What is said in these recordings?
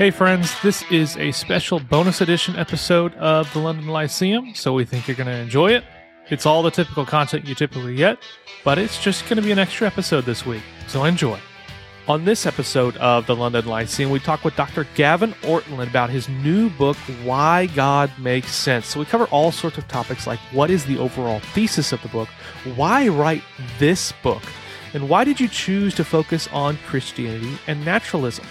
Hey, friends, this is a special bonus edition episode of the London Lyceum, so we think you're going to enjoy it. It's all the typical content you typically get, but it's just going to be an extra episode this week, so enjoy. On this episode of the London Lyceum, we talk with Dr. Gavin Ortlund about his new book, Why God Makes Sense. So we cover all sorts of topics like what is the overall thesis of the book, why write this book, and why did you choose to focus on Christianity and naturalism?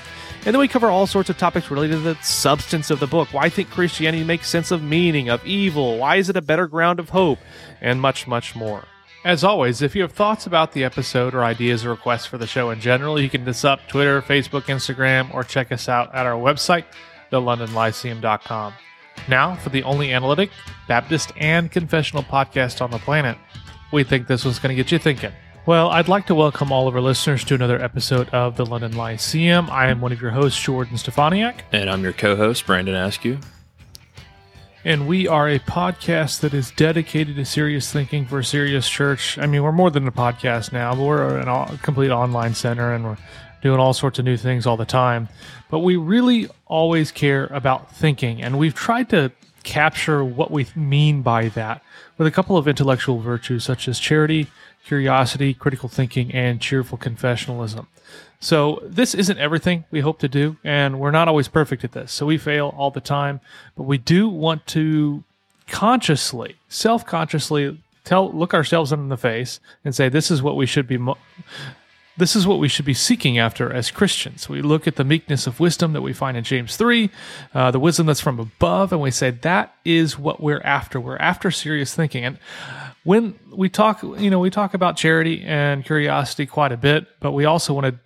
And then we cover all sorts of topics related to the substance of the book. Why I think Christianity makes sense of meaning, of evil? Why is it a better ground of hope? And much, much more. As always, if you have thoughts about the episode or ideas or requests for the show in general, you can hit us up Twitter, Facebook, Instagram, or check us out at our website, thelondonlyceum.com. Now, for the only analytic, Baptist, and confessional podcast on the planet, we think this was going to get you thinking. Well, I'd like to welcome all of our listeners to another episode of the London Lyceum. I am one of your hosts, Jordan Steffaniak. And I'm your co host, Brandon Askew. And we are a podcast that is dedicated to serious thinking for a serious church. I mean, we're more than a podcast now, but we're all, complete online center and we're doing all sorts of new things all the time. But we really always care about thinking, and we've tried to capture what we mean by that with a couple of intellectual virtues such as charity, curiosity, critical thinking, and cheerful confessionalism. So this isn't everything we hope to do, and we're not always perfect at this. So we fail all the time, but we do want to consciously, self-consciously tell, look ourselves in the face and say, this is what we should be. Mo- this is what we should be seeking after as Christians. We look at the meekness of wisdom that we find in James 3, uh, the wisdom that's from above, and we say that is what we're after. We're after serious thinking. And when we talk, you know, we talk about charity and curiosity quite a bit, but we also want to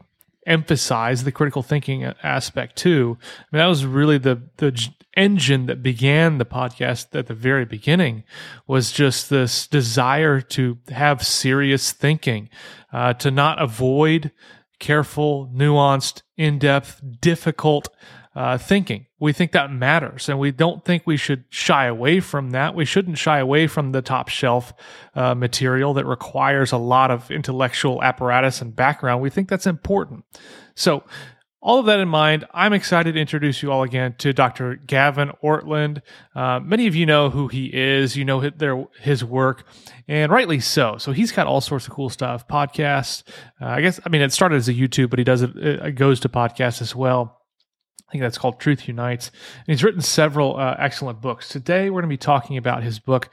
emphasize the critical thinking aspect too. I mean, that was really the the engine that began the podcast at the very beginning was just this desire to have serious thinking, uh, to not avoid careful, nuanced, in depth, difficult uh, thinking. We think that matters, and we don't think we should shy away from that. We shouldn't shy away from the top shelf uh, material that requires a lot of intellectual apparatus and background. We think that's important. So, all of that in mind, I'm excited to introduce you all again to Dr. Gavin Ortlund. Uh, many of you know who he is, you know his, their, his work, and rightly so. So he's got all sorts of cool stuff, podcasts. Uh, I guess I mean it started as a YouTube, but he does it, it goes to podcasts as well think that's called Truth Unites. And he's written several uh, excellent books. Today, we're going to be talking about his book,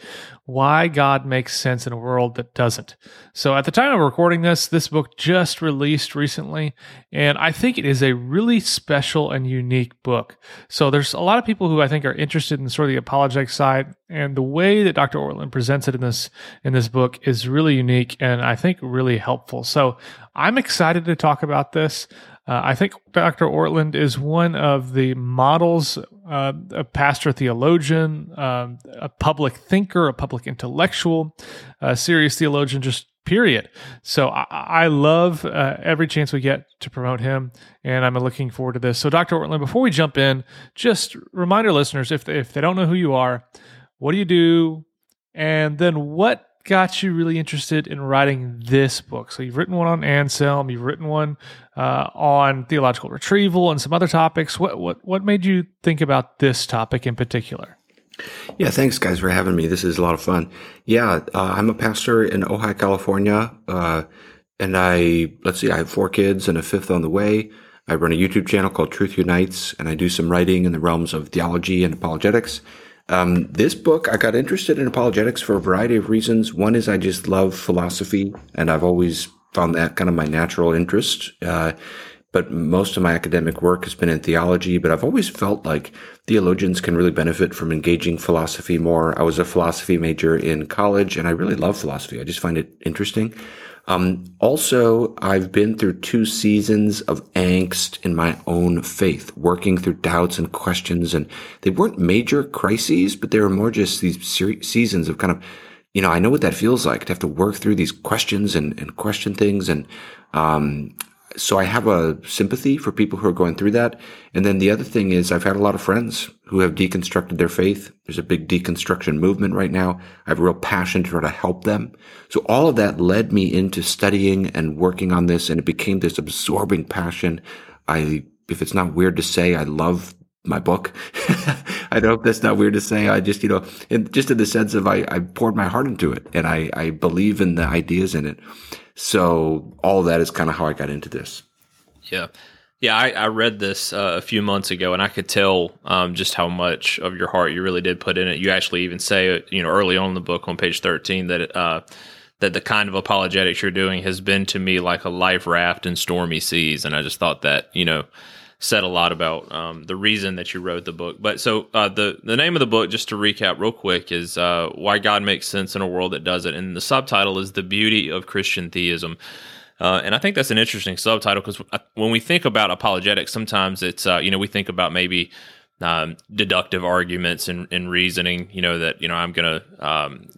Why God Makes Sense in a World That Doesn't. So, at the time of recording this, this book just released recently, and I think it is a really special and unique book. So, there's a lot of people who I think are interested in sort of the apologetic side, and the way that Dr. Ortlund presents it in this in this book is really unique and I think really helpful. So, I'm excited to talk about this. Uh, I think Dr. Ortlund is one of the models, uh, a pastor theologian, um, a public thinker, a public intellectual, a serious theologian, just period. So I, I love uh, every chance we get to promote him, and I'm looking forward to this. So, Dr. Ortlund, before we jump in, just remind our listeners if they, if they don't know who you are, what do you do? And then what got you really interested in writing this book? So you've written one on Anselm, you've written one uh, on theological retrieval and some other topics. What what what made you think about this topic in particular? Yeah, thanks guys for having me. This is a lot of fun. Yeah, uh, I'm a pastor in Ojai, California, uh, and I let's see, I have four kids and a fifth on the way. I run a YouTube channel called Truth Unites, and I do some writing in the realms of theology and apologetics. Um, this book, I got interested in apologetics for a variety of reasons. One is I just love philosophy, and I've always found that kind of my natural interest. Uh, but most of my academic work has been in theology, but I've always felt like theologians can really benefit from engaging philosophy more. I was a philosophy major in college and I really love philosophy. I just find it interesting. Um, also, I've been through two seasons of angst in my own faith, working through doubts and questions. And they weren't major crises, but they were more just these seasons of kind of, you know, I know what that feels like to have to work through these questions and, and question things. And, um, so I have a sympathy for people who are going through that. And then the other thing is I've had a lot of friends who have deconstructed their faith. There's a big deconstruction movement right now. I have a real passion to try to help them. So all of that led me into studying and working on this and it became this absorbing passion. I if it's not weird to say, I love my book. I hope that's not weird to say. I just, you know, in, just in the sense of I, I poured my heart into it and I, I believe in the ideas in it. So all that is kind of how I got into this. Yeah. Yeah, I, I read this uh, a few months ago, and I could tell um, just how much of your heart you really did put in it. You actually even say, you know, early on in the book on page thirteen that it, uh, that the kind of apologetics you're doing has been to me like a life raft in stormy seas, and I just thought that you know said a lot about um, the reason that you wrote the book. But so uh, the the name of the book, just to recap real quick, is uh, "Why God Makes Sense in a World That Doesn't," and the subtitle is "The Beauty of Christian Theism." Uh, and I think that's an interesting subtitle because when we think about apologetics, sometimes it's uh, you know we think about maybe um, deductive arguments and, and, reasoning. You know that you know I'm going to um,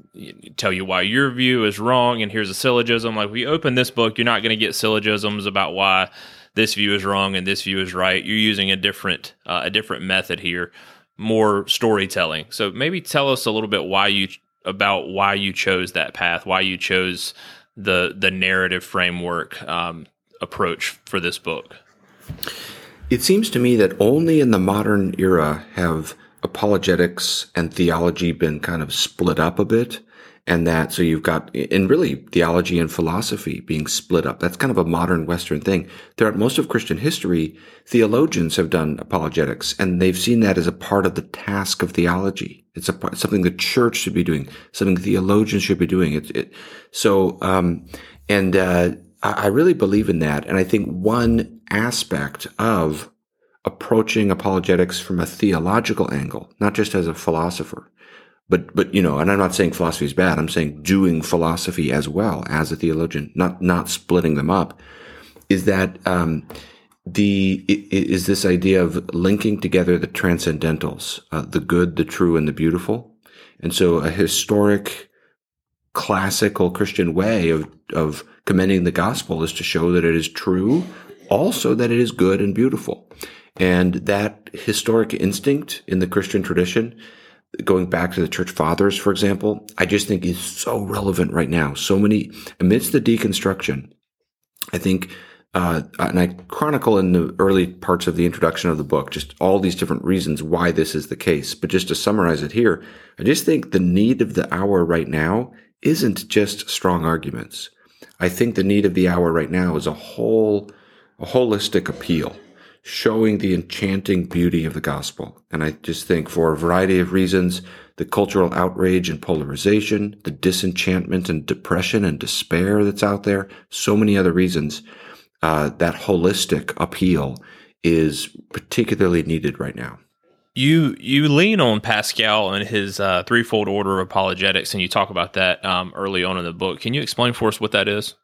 tell you why your view is wrong, and here's a syllogism. Like we open this book, you're not going to get syllogisms about why this view is wrong and this view is right. You're using a different uh, a different method here, more storytelling. So maybe tell us a little bit why you about why you chose that path, why you chose the the narrative framework um, approach for this book? It seems to me that only in the modern era have apologetics and theology been kind of split up a bit. And that, so you've got, and really theology and philosophy being split up. That's kind of a modern Western thing. Throughout most of Christian history, theologians have done apologetics and they've seen that as a part of the task of theology. It's a something the church should be doing, something theologians should be doing. It, it so um, and uh, I really believe in that, and I think one aspect of approaching apologetics from a theological angle, not just as a philosopher, but but you know, and I'm not saying philosophy is bad. I'm saying doing philosophy as well as a theologian, not not splitting them up. Is that um, the is this idea of linking together the transcendentals, uh, the good, the true, and the beautiful. And so, a historic, classical Christian way of of commending the gospel is to show that it is true, also that it is good and beautiful. And that historic instinct in the Christian tradition, going back to the church fathers, for example, I just think is so relevant right now. So many amidst the deconstruction, I think uh, and I chronicle in the early parts of the introduction of the book just all these different reasons why this is the case. But just to summarize it here, I just think the need of the hour right now isn't just strong arguments. I think the need of the hour right now is a whole, a holistic appeal showing the enchanting beauty of the gospel. And I just think for a variety of reasons, the cultural outrage and polarization, the disenchantment and depression and despair that's out there, so many other reasons uh, that holistic appeal is particularly needed right now. You you lean on Pascal and his uh, threefold order of apologetics, and you talk about that um, early on in the book. Can you explain for us what that is?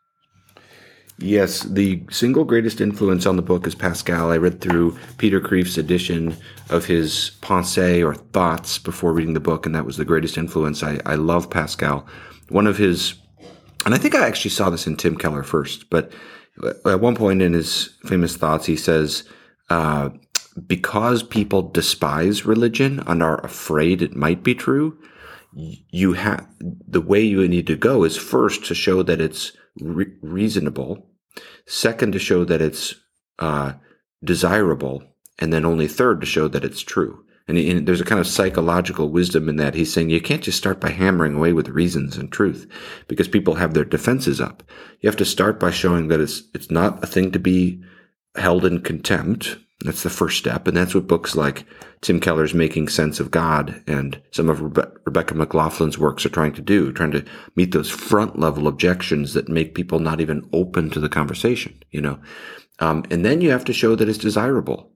Yes, the single greatest influence on the book is Pascal. I read through Peter Kreeft's edition of his Pensées or Thoughts before reading the book, and that was the greatest influence. I, I love Pascal. One of his, and I think I actually saw this in Tim Keller first, but at one point in his famous thoughts, he says, uh, because people despise religion and are afraid it might be true, you have the way you need to go is first to show that it's re- reasonable, second to show that it's uh, desirable, and then only third to show that it's true. And, and, there's a kind of psychological wisdom in that. He's saying you can't just start by hammering away with reasons and truth because people have their defenses up. You have to start by showing that it's, it's not a thing to be held in contempt. That's the first step. And that's what books like Tim Keller's Making Sense of God and some of Rebe- Rebecca McLaughlin's works are trying to do, trying to meet those front level objections that make people not even open to the conversation, you know? Um, and then you have to show that it's desirable.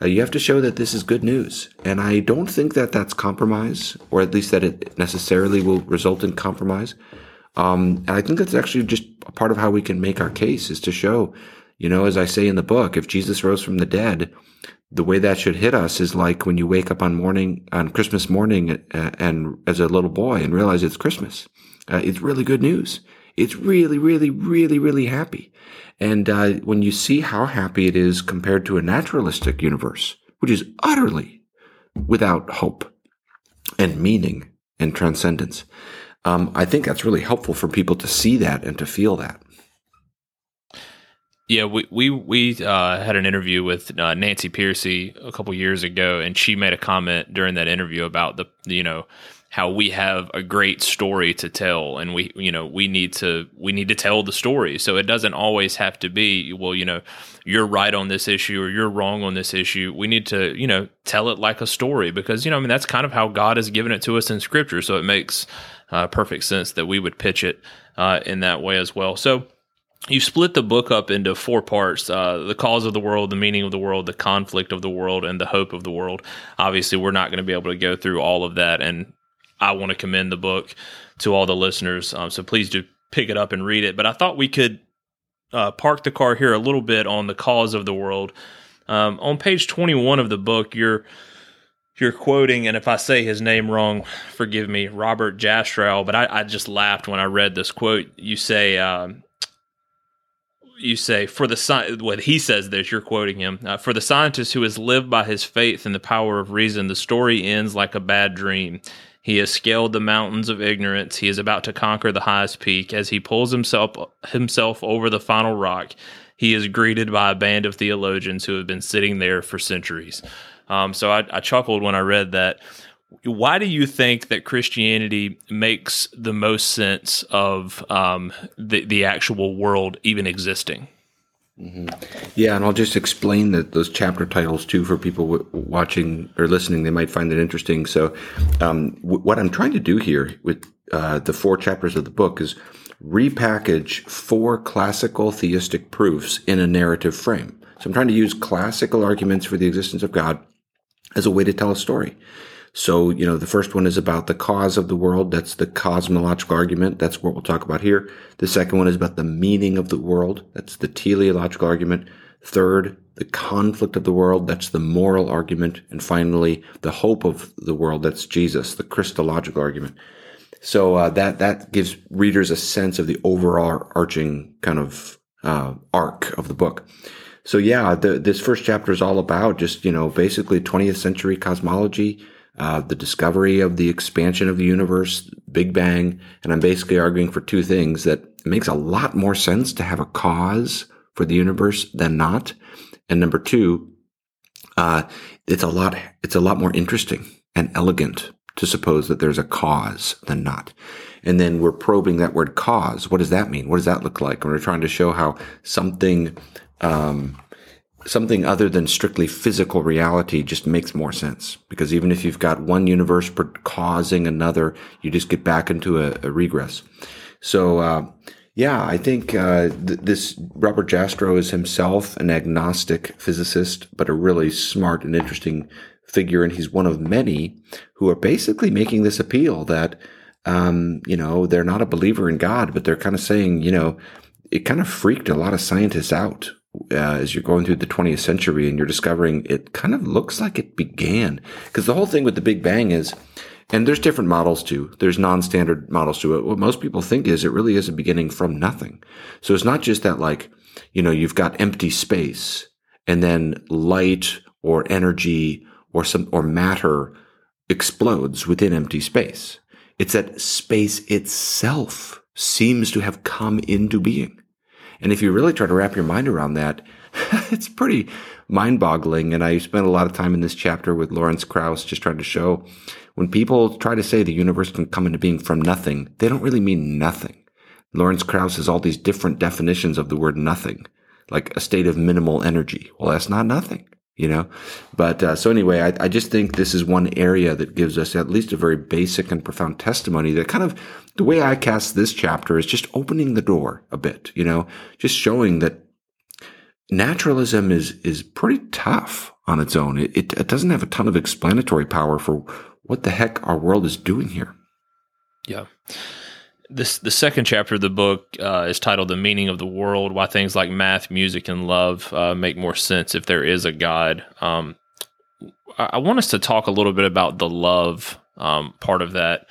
Uh, you have to show that this is good news. And I don't think that that's compromise, or at least that it necessarily will result in compromise. Um, and I think that's actually just a part of how we can make our case is to show, you know, as I say in the book, if Jesus rose from the dead, the way that should hit us is like when you wake up on morning, on Christmas morning uh, and as a little boy and realize it's Christmas. Uh, it's really good news. It's really, really, really, really happy. And uh, when you see how happy it is compared to a naturalistic universe, which is utterly without hope and meaning and transcendence, um, I think that's really helpful for people to see that and to feel that. Yeah, we we we uh, had an interview with uh, Nancy Pearcey a couple years ago, and she made a comment during that interview about the you know how we have a great story to tell and we you know we need to we need to tell the story. So it doesn't always have to be well you know you're right on this issue or you're wrong on this issue. We need to you know tell it like a story because you know i mean that's kind of how god has given it to us in scripture. So it makes uh, perfect sense that we would pitch it uh, in that way as well. So you split the book up into four parts uh, the cause of the world the meaning of the world the conflict of the world and the hope of the world obviously we're not going to be able to go through all of that and I want to commend the book to all the listeners. Um, so please do pick it up and read it. But I thought we could uh, park the car here a little bit on the cause of the world. Um, on page 21 of the book, you're you're quoting, and if I say his name wrong, forgive me, Robert Jastrow. But I, I just laughed when I read this quote. You say, um, you say for the what he says this you're quoting him uh, for the scientist who has lived by his faith in the power of reason the story ends like a bad dream he has scaled the mountains of ignorance. He is about to conquer the highest peak. As he pulls himself himself over the final rock, he is greeted by a band of theologians who have been sitting there for centuries. Um, so I, I chuckled when I read that. Why do you think that Christianity makes the most sense of um, the the actual world even existing? Mm-hmm. Yeah, and I'll just explain that those chapter titles too for people w- watching or listening. They might find it interesting. So, um, w- what I'm trying to do here with uh, the four chapters of the book is repackage four classical theistic proofs in a narrative frame. So, I'm trying to use classical arguments for the existence of God as a way to tell a story. So, you know, the first one is about the cause of the world. That's the cosmological argument. That's what we'll talk about here. The second one is about the meaning of the world. That's the teleological argument. Third, the conflict of the world. That's the moral argument. And finally, the hope of the world. That's Jesus, the Christological argument. So uh, that that gives readers a sense of the overall arching kind of uh, arc of the book. So yeah, the, this first chapter is all about just you know basically 20th century cosmology, uh, the discovery of the expansion of the universe, Big Bang, and I'm basically arguing for two things that it makes a lot more sense to have a cause for the universe than not, and number two, uh, it's a lot it's a lot more interesting and elegant to suppose that there's a cause than not. And then we're probing that word cause. What does that mean? What does that look like? And we're trying to show how something um, something other than strictly physical reality just makes more sense. Because even if you've got one universe causing another, you just get back into a, a regress. So, uh, yeah, I think uh, th- this Robert Jastrow is himself an agnostic physicist, but a really smart and interesting figure, and he's one of many who are basically making this appeal that um, you know they're not a believer in God, but they're kind of saying, you know, it kind of freaked a lot of scientists out uh, as you're going through the 20th century and you're discovering it kind of looks like it began. Because the whole thing with the Big Bang is, and there's different models too. There's non-standard models to it. What most people think is it really is a beginning from nothing. So it's not just that like, you know, you've got empty space and then light or energy or some, or matter explodes within empty space. It's that space itself seems to have come into being. And if you really try to wrap your mind around that, it's pretty mind boggling. And I spent a lot of time in this chapter with Lawrence Krauss just trying to show when people try to say the universe can come into being from nothing, they don't really mean nothing. Lawrence Krauss has all these different definitions of the word nothing, like a state of minimal energy. Well, that's not nothing you know? But uh, so anyway I, I, just think this is one area that gives us at least a very basic and profound testimony that kind of the way i cast this chapter is just opening the door a bit you know? Just showing that naturalism is is pretty tough on its own. It, it, it doesn't have a ton of explanatory power for what the heck our world is doing here. Yeah this the second chapter of the book uh, is titled "The Meaning of the World: Why Things Like Math, Music, and Love uh, Make More Sense If There Is a God." Um, I, I, want us to talk a little bit about the love um, part of that.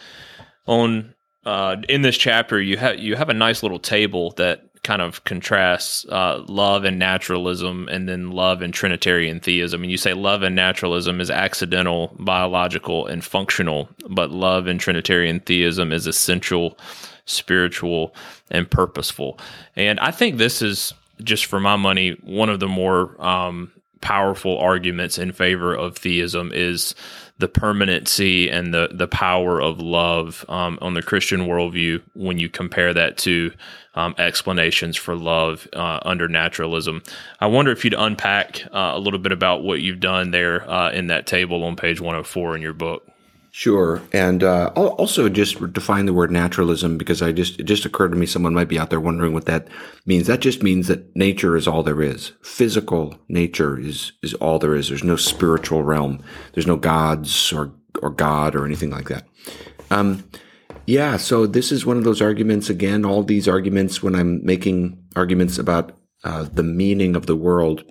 On uh, in this chapter, you have you have a nice little table that kind of contrasts uh, love and naturalism and then love and Trinitarian theism. And you say love and naturalism is accidental, biological, and functional, but love and Trinitarian theism is essential, spiritual, and purposeful. And I think this is just for my money, one of the more um, powerful arguments in favor of theism is the permanency and the the power of love um, on the Christian worldview when you compare that to um, explanations for love uh, under naturalism. I wonder if you'd unpack uh, a little bit about what you've done there uh, in that table on page 104 in your book. Sure, and uh, also just define the word naturalism because I just it just occurred to me someone might be out there wondering what that means. That just means that nature is all there is. Physical nature is is all there is. There's no spiritual realm. There's no gods or or God or anything like that. Um, yeah, so this is one of those arguments. Again, all these arguments when I'm making arguments about uh, the meaning of the world.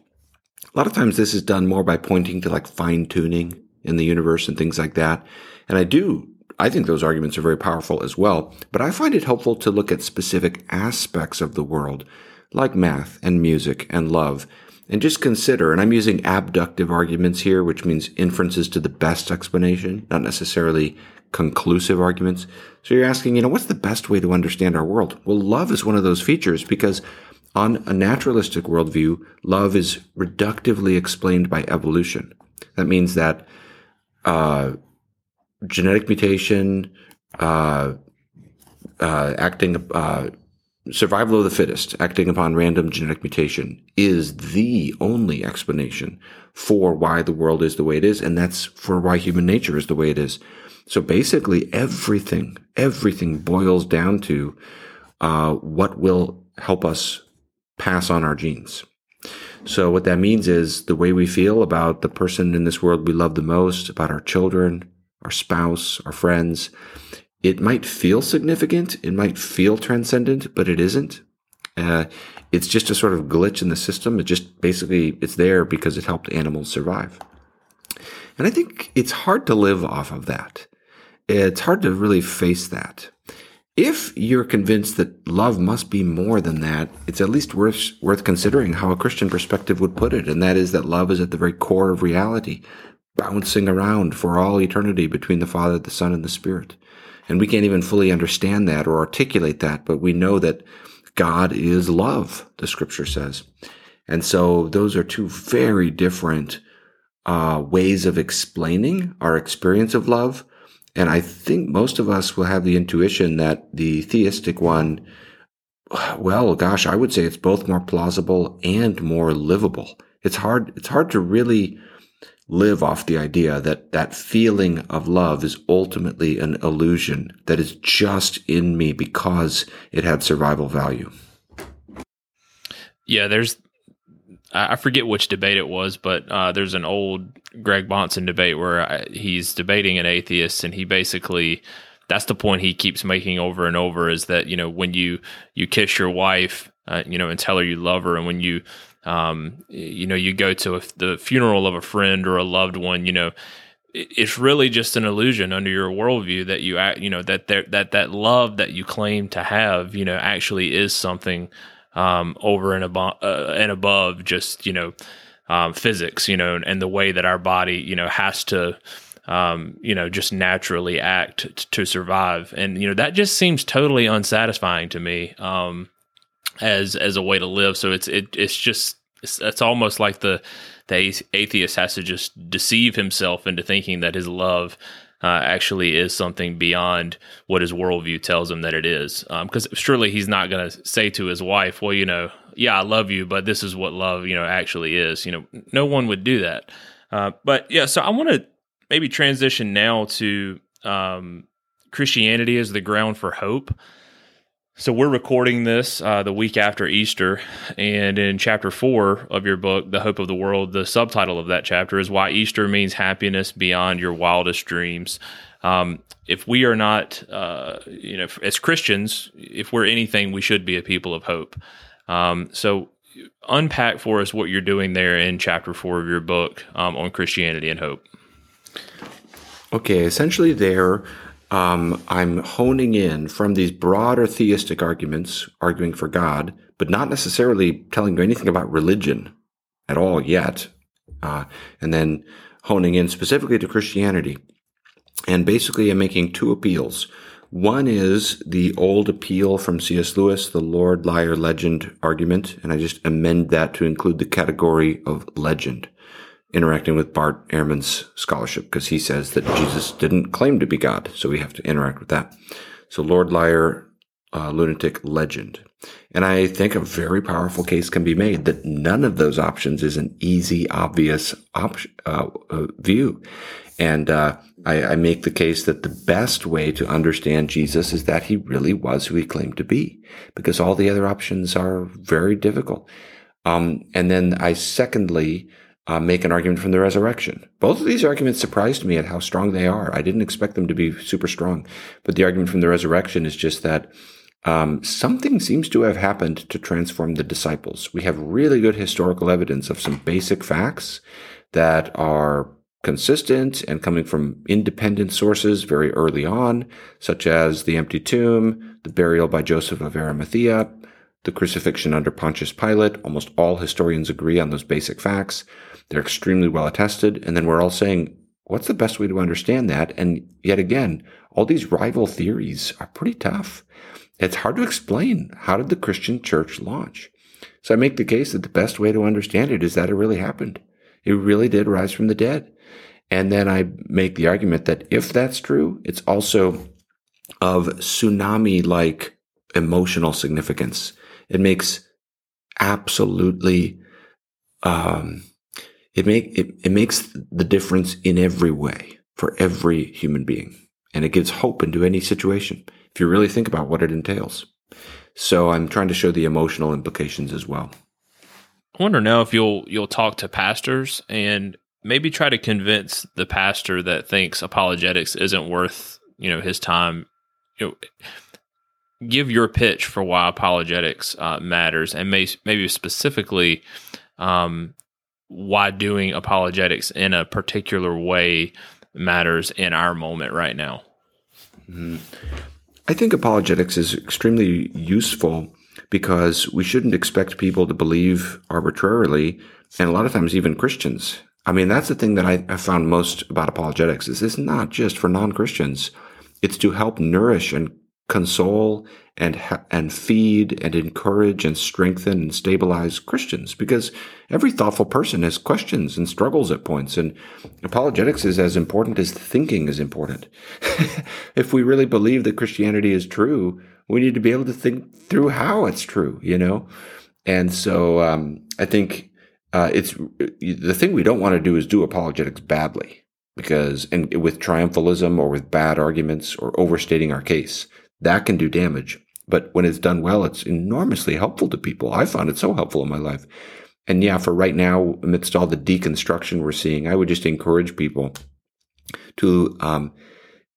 A lot of times, this is done more by pointing to like fine tuning in the universe and things like that. And I do, I think those arguments are very powerful as well. But I find it helpful to look at specific aspects of the world, like math and music and love, and just consider, and I'm using abductive arguments here, which means inferences to the best explanation, not necessarily conclusive arguments. So you're asking, you know, what's the best way to understand our world? Well, love is one of those features because on a naturalistic worldview, love is reductively explained by evolution. That means that uh, genetic mutation, uh, uh, acting, uh, survival of the fittest, acting upon random genetic mutation is the only explanation for why the world is the way it is. And that's for why human nature is the way it is. So basically everything, everything boils down to, what will help us pass on our genes. So what that means is the way we feel about the person in this world we love the most, about our children, our spouse, our friends. It might feel significant, it might feel transcendent, but it isn't. Uh, it's just a sort of glitch in the system. It just basically it's there because it helped animals survive. And I think it's hard to live off of that. It's hard to really face that. If you're convinced that love must be more than that, it's at least worth worth considering how a Christian perspective would put it, and that is that love is at the very core of reality bouncing around for all eternity between the Father, the Son, and the Spirit. And we can't even fully understand that or articulate that, but we know that God is love, the scripture says. And so those are two very different uh, ways of explaining our experience of love. And I think most of us will have the intuition that the theistic one, well, gosh, I would say it's both more plausible and more livable. It's hard, it's hard to really live off the idea that that feeling of love is ultimately an illusion that is just in me because it had survival value. Yeah, there's I forget which debate it was, but uh, there's an old Greg Bahnsen debate where I, he's debating an atheist, and he basically that's the point he keeps making over and over is that you know when you you kiss your wife, uh, you know, and tell her you love her, and when you um, you know, you go to a, the funeral of a friend or a loved one, you know, it's really just an illusion under your worldview that you act, you know, that there, that that love that you claim to have, you know, actually is something um, over and above uh, and above just you know um, physics, you know, and the way that our body, you know, has to. Um, you know, just naturally act t- to survive, and you know that just seems totally unsatisfying to me. Um, as as a way to live. So it's it it's just it's, it's almost like the the atheist has to just deceive himself into thinking that his love uh, actually is something beyond what his worldview tells him that it is. Because um, surely he's not going to say to his wife, "Well, you know, yeah, I love you, but this is what love, you know, actually is." You know, no one would do that. Uh, but yeah, so I want to maybe transition now to um, Christianity as the ground for hope. So we're recording this uh, the week after Easter, and in chapter four of your book, "The Hope of the World," the subtitle of that chapter is "Why Easter Means Happiness Beyond Your Wildest Dreams." Um, if we are not, uh, you know, as Christians, if we're anything, we should be a people of hope. Um, so, unpack for us what you're doing there in chapter four of your book um, on Christianity and hope. Okay, essentially, there um, I'm honing in from these broader theistic arguments, arguing for God, but not necessarily telling you anything about religion at all yet. Uh, and then honing in specifically to Christianity. And basically, I'm making two appeals. One is the old appeal from C.S. Lewis, the Lord, Liar, Legend argument, and I just amend that to include the category of legend, interacting with Bart Ehrman's scholarship, because he says that Jesus didn't claim to be God, so we have to interact with that. So Lord, Liar, uh, Lunatic, Legend. And I think a very powerful case can be made that none of those options is an easy, obvious op- uh, uh, view. And uh, I, I, make the case that the best way to understand Jesus is that he really was who he claimed to be, because all the other options are very difficult. Um, and then I secondly uh, make an argument from the resurrection. Both of these arguments surprised me at how strong they are. I didn't expect them to be super strong, but the argument from the resurrection is just that um, something seems to have happened to transform the disciples. We have really good historical evidence of some basic facts that are consistent and coming from independent sources very early on, such as the empty tomb, the burial by Joseph of Arimathea, the crucifixion under Pontius Pilate. Almost all historians agree on those basic facts. They're extremely well attested. And then we're all saying, what's the best way to understand that? And yet again, all these rival theories are pretty tough. It's hard to explain. How did the Christian church launch? So I make the case that the best way to understand it is that it really happened. It really did rise from the dead. And then I make the argument that if that's true, it's also of tsunami like emotional significance. It makes absolutely, um, it make, it, it makes the difference in every way for every human being. And it gives hope into any situation if you really think about what it entails. So I'm trying to show the emotional implications as well. I wonder now if you'll you'll talk to pastors and maybe try to convince the pastor that thinks apologetics isn't worth you know his time. You know, give your pitch for why apologetics uh, matters, and may, maybe specifically um, why doing apologetics in a particular way matters in our moment right now. Mm-hmm. I think apologetics is extremely useful because we shouldn't expect people to believe arbitrarily, and a lot of times even Christians. I mean, that's the thing that I, I found most about apologetics is it's not just for non-Christians. It's to help nourish and console and and feed and encourage and strengthen and stabilize Christians because every thoughtful person has questions and struggles at points and apologetics is as important as thinking is important. if we really believe that Christianity is true, we need to be able to think through how it's true, you know. And so um, I think uh, it's the thing we don't want to do is do apologetics badly because and with triumphalism or with bad arguments or overstating our case that can do damage. But when it's done well, it's enormously helpful to people. I found it so helpful in my life. And yeah, for right now, amidst all the deconstruction we're seeing, I would just encourage people to um,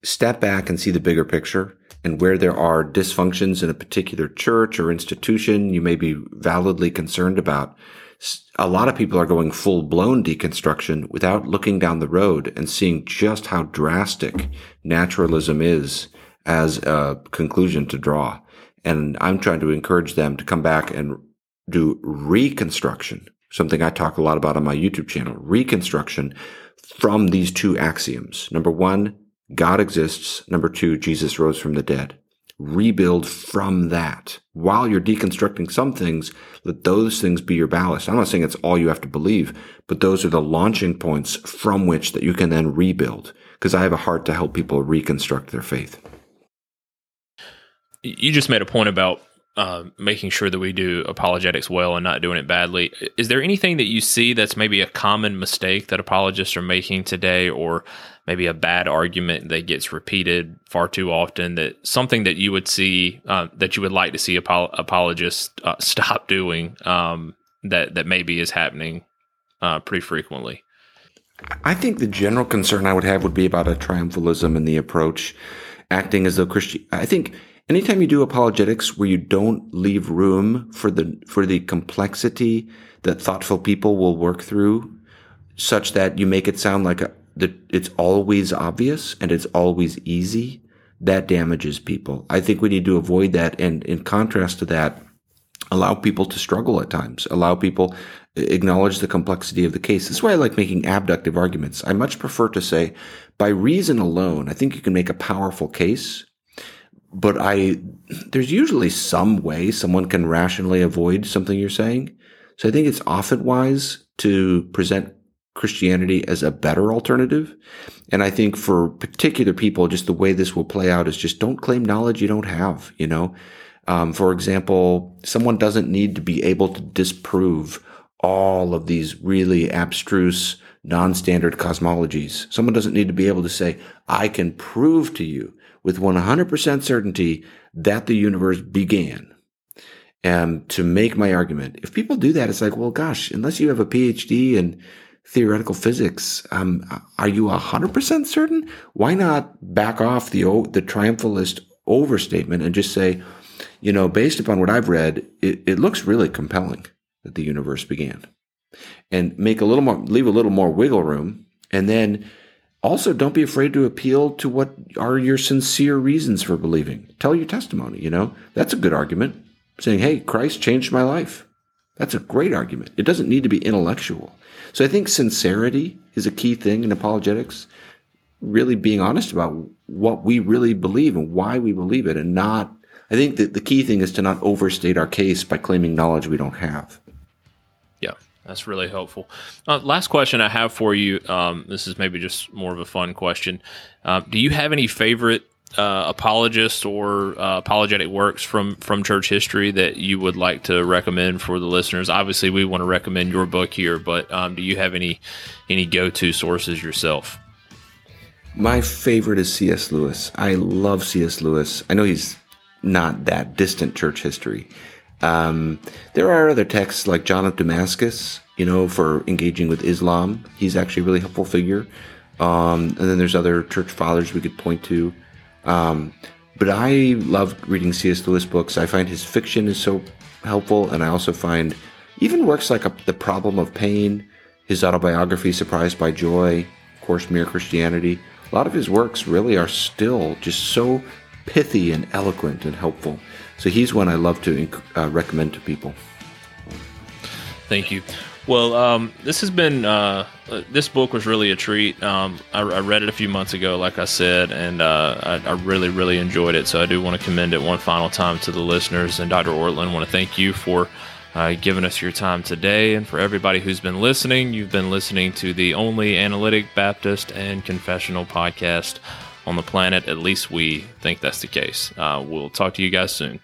step back and see the bigger picture and where there are dysfunctions in a particular church or institution you may be validly concerned about. A lot of people are going full blown deconstruction without looking down the road and seeing just how drastic naturalism is as a conclusion to draw. And I'm trying to encourage them to come back and do reconstruction, something I talk a lot about on my YouTube channel, reconstruction from these two axioms. Number one, God exists. Number two, Jesus rose from the dead. Rebuild from that. While you're deconstructing some things, let those things be your ballast. I'm not saying it's all you have to believe, but those are the launching points from which that you can then rebuild. Because I have a heart to help people reconstruct their faith you just made a point about uh, making sure that we do apologetics well and not doing it badly. Is there anything that you see that's maybe a common mistake that apologists are making today, or maybe a bad argument that gets repeated far too often? That something that you would see uh, that you would like to see apo- apologists uh, stop doing um, that that maybe is happening uh, pretty frequently. I think the general concern I would have would be about a triumphalism in the approach, acting as though Christian. I think anytime you do apologetics where you don't leave room for the for the complexity that thoughtful people will work through such that you make it sound like a, that it's always obvious and it's always easy that damages people. I think we need to avoid that and in contrast to that allow people to struggle at times. Allow people uh, acknowledge the complexity of the case. This is why i like making abductive arguments. I much prefer to say by reason alone i think you can make a powerful case but I, there's usually some way someone can rationally avoid something you're saying. So I think it's often wise to present Christianity as a better alternative. And I think for particular people, just the way this will play out is just don't claim knowledge you don't have, you know? Um, for example, someone doesn't need to be able to disprove all of these really abstruse, non-standard cosmologies. Someone doesn't need to be able to say, I can prove to you with 100% certainty that the universe began. And to make my argument, if people do that, it's like, well, gosh, unless you have a PhD in theoretical physics, um, are you 100% certain? Why not back off the, the triumphalist overstatement and just say, you know, based upon what I've read, it, it looks really compelling that the universe began. And make a little more, leave a little more wiggle room. And then also don't be afraid to appeal to what are your sincere reasons for believing. Tell your testimony, you know, that's a good argument. Saying, hey, Christ changed my life. That's a great argument. It doesn't need to be intellectual. So I think sincerity is a key thing in apologetics. Really being honest about what we really believe and why we believe it and not I think that the key thing is to not overstate our case by claiming knowledge we don't have. That's really helpful. Uh, last question I have for you. Um, this is maybe just more of a fun question. Uh, do you have any favorite uh, apologists or uh, apologetic works from from church history that you would like to recommend for the listeners? Obviously, we want to recommend your book here, but um, do you have any any go to sources yourself? My favorite is C.S. Lewis. I love C.S. Lewis. I know he's not that distant church history. Um, there are other texts like John of Damascus, you know, for engaging with Islam. He's actually a really helpful figure. Um, and then there's other church fathers we could point to. Um, but I love reading C.S. Lewis books. I find his fiction is so helpful, and I also find even works like a, The Problem of Pain, his autobiography, Surprised by Joy, of course, Mere Christianity. A lot of his works really are still just so pithy and eloquent and helpful. So he's one I love to uh, recommend to people. Thank you. Well, um, this has been uh, this book was really a treat. Um, I, I, read it a few months ago, like I said, and uh, I, I, really, really enjoyed it. So I do want to commend it one final time to the listeners. And Dr. Ortlund, want to thank you for uh, giving us your time today, and for everybody who's been listening. You've been listening to the only analytic Baptist and confessional podcast on the planet. At least we think that's the case. Uh, we'll talk to you guys soon.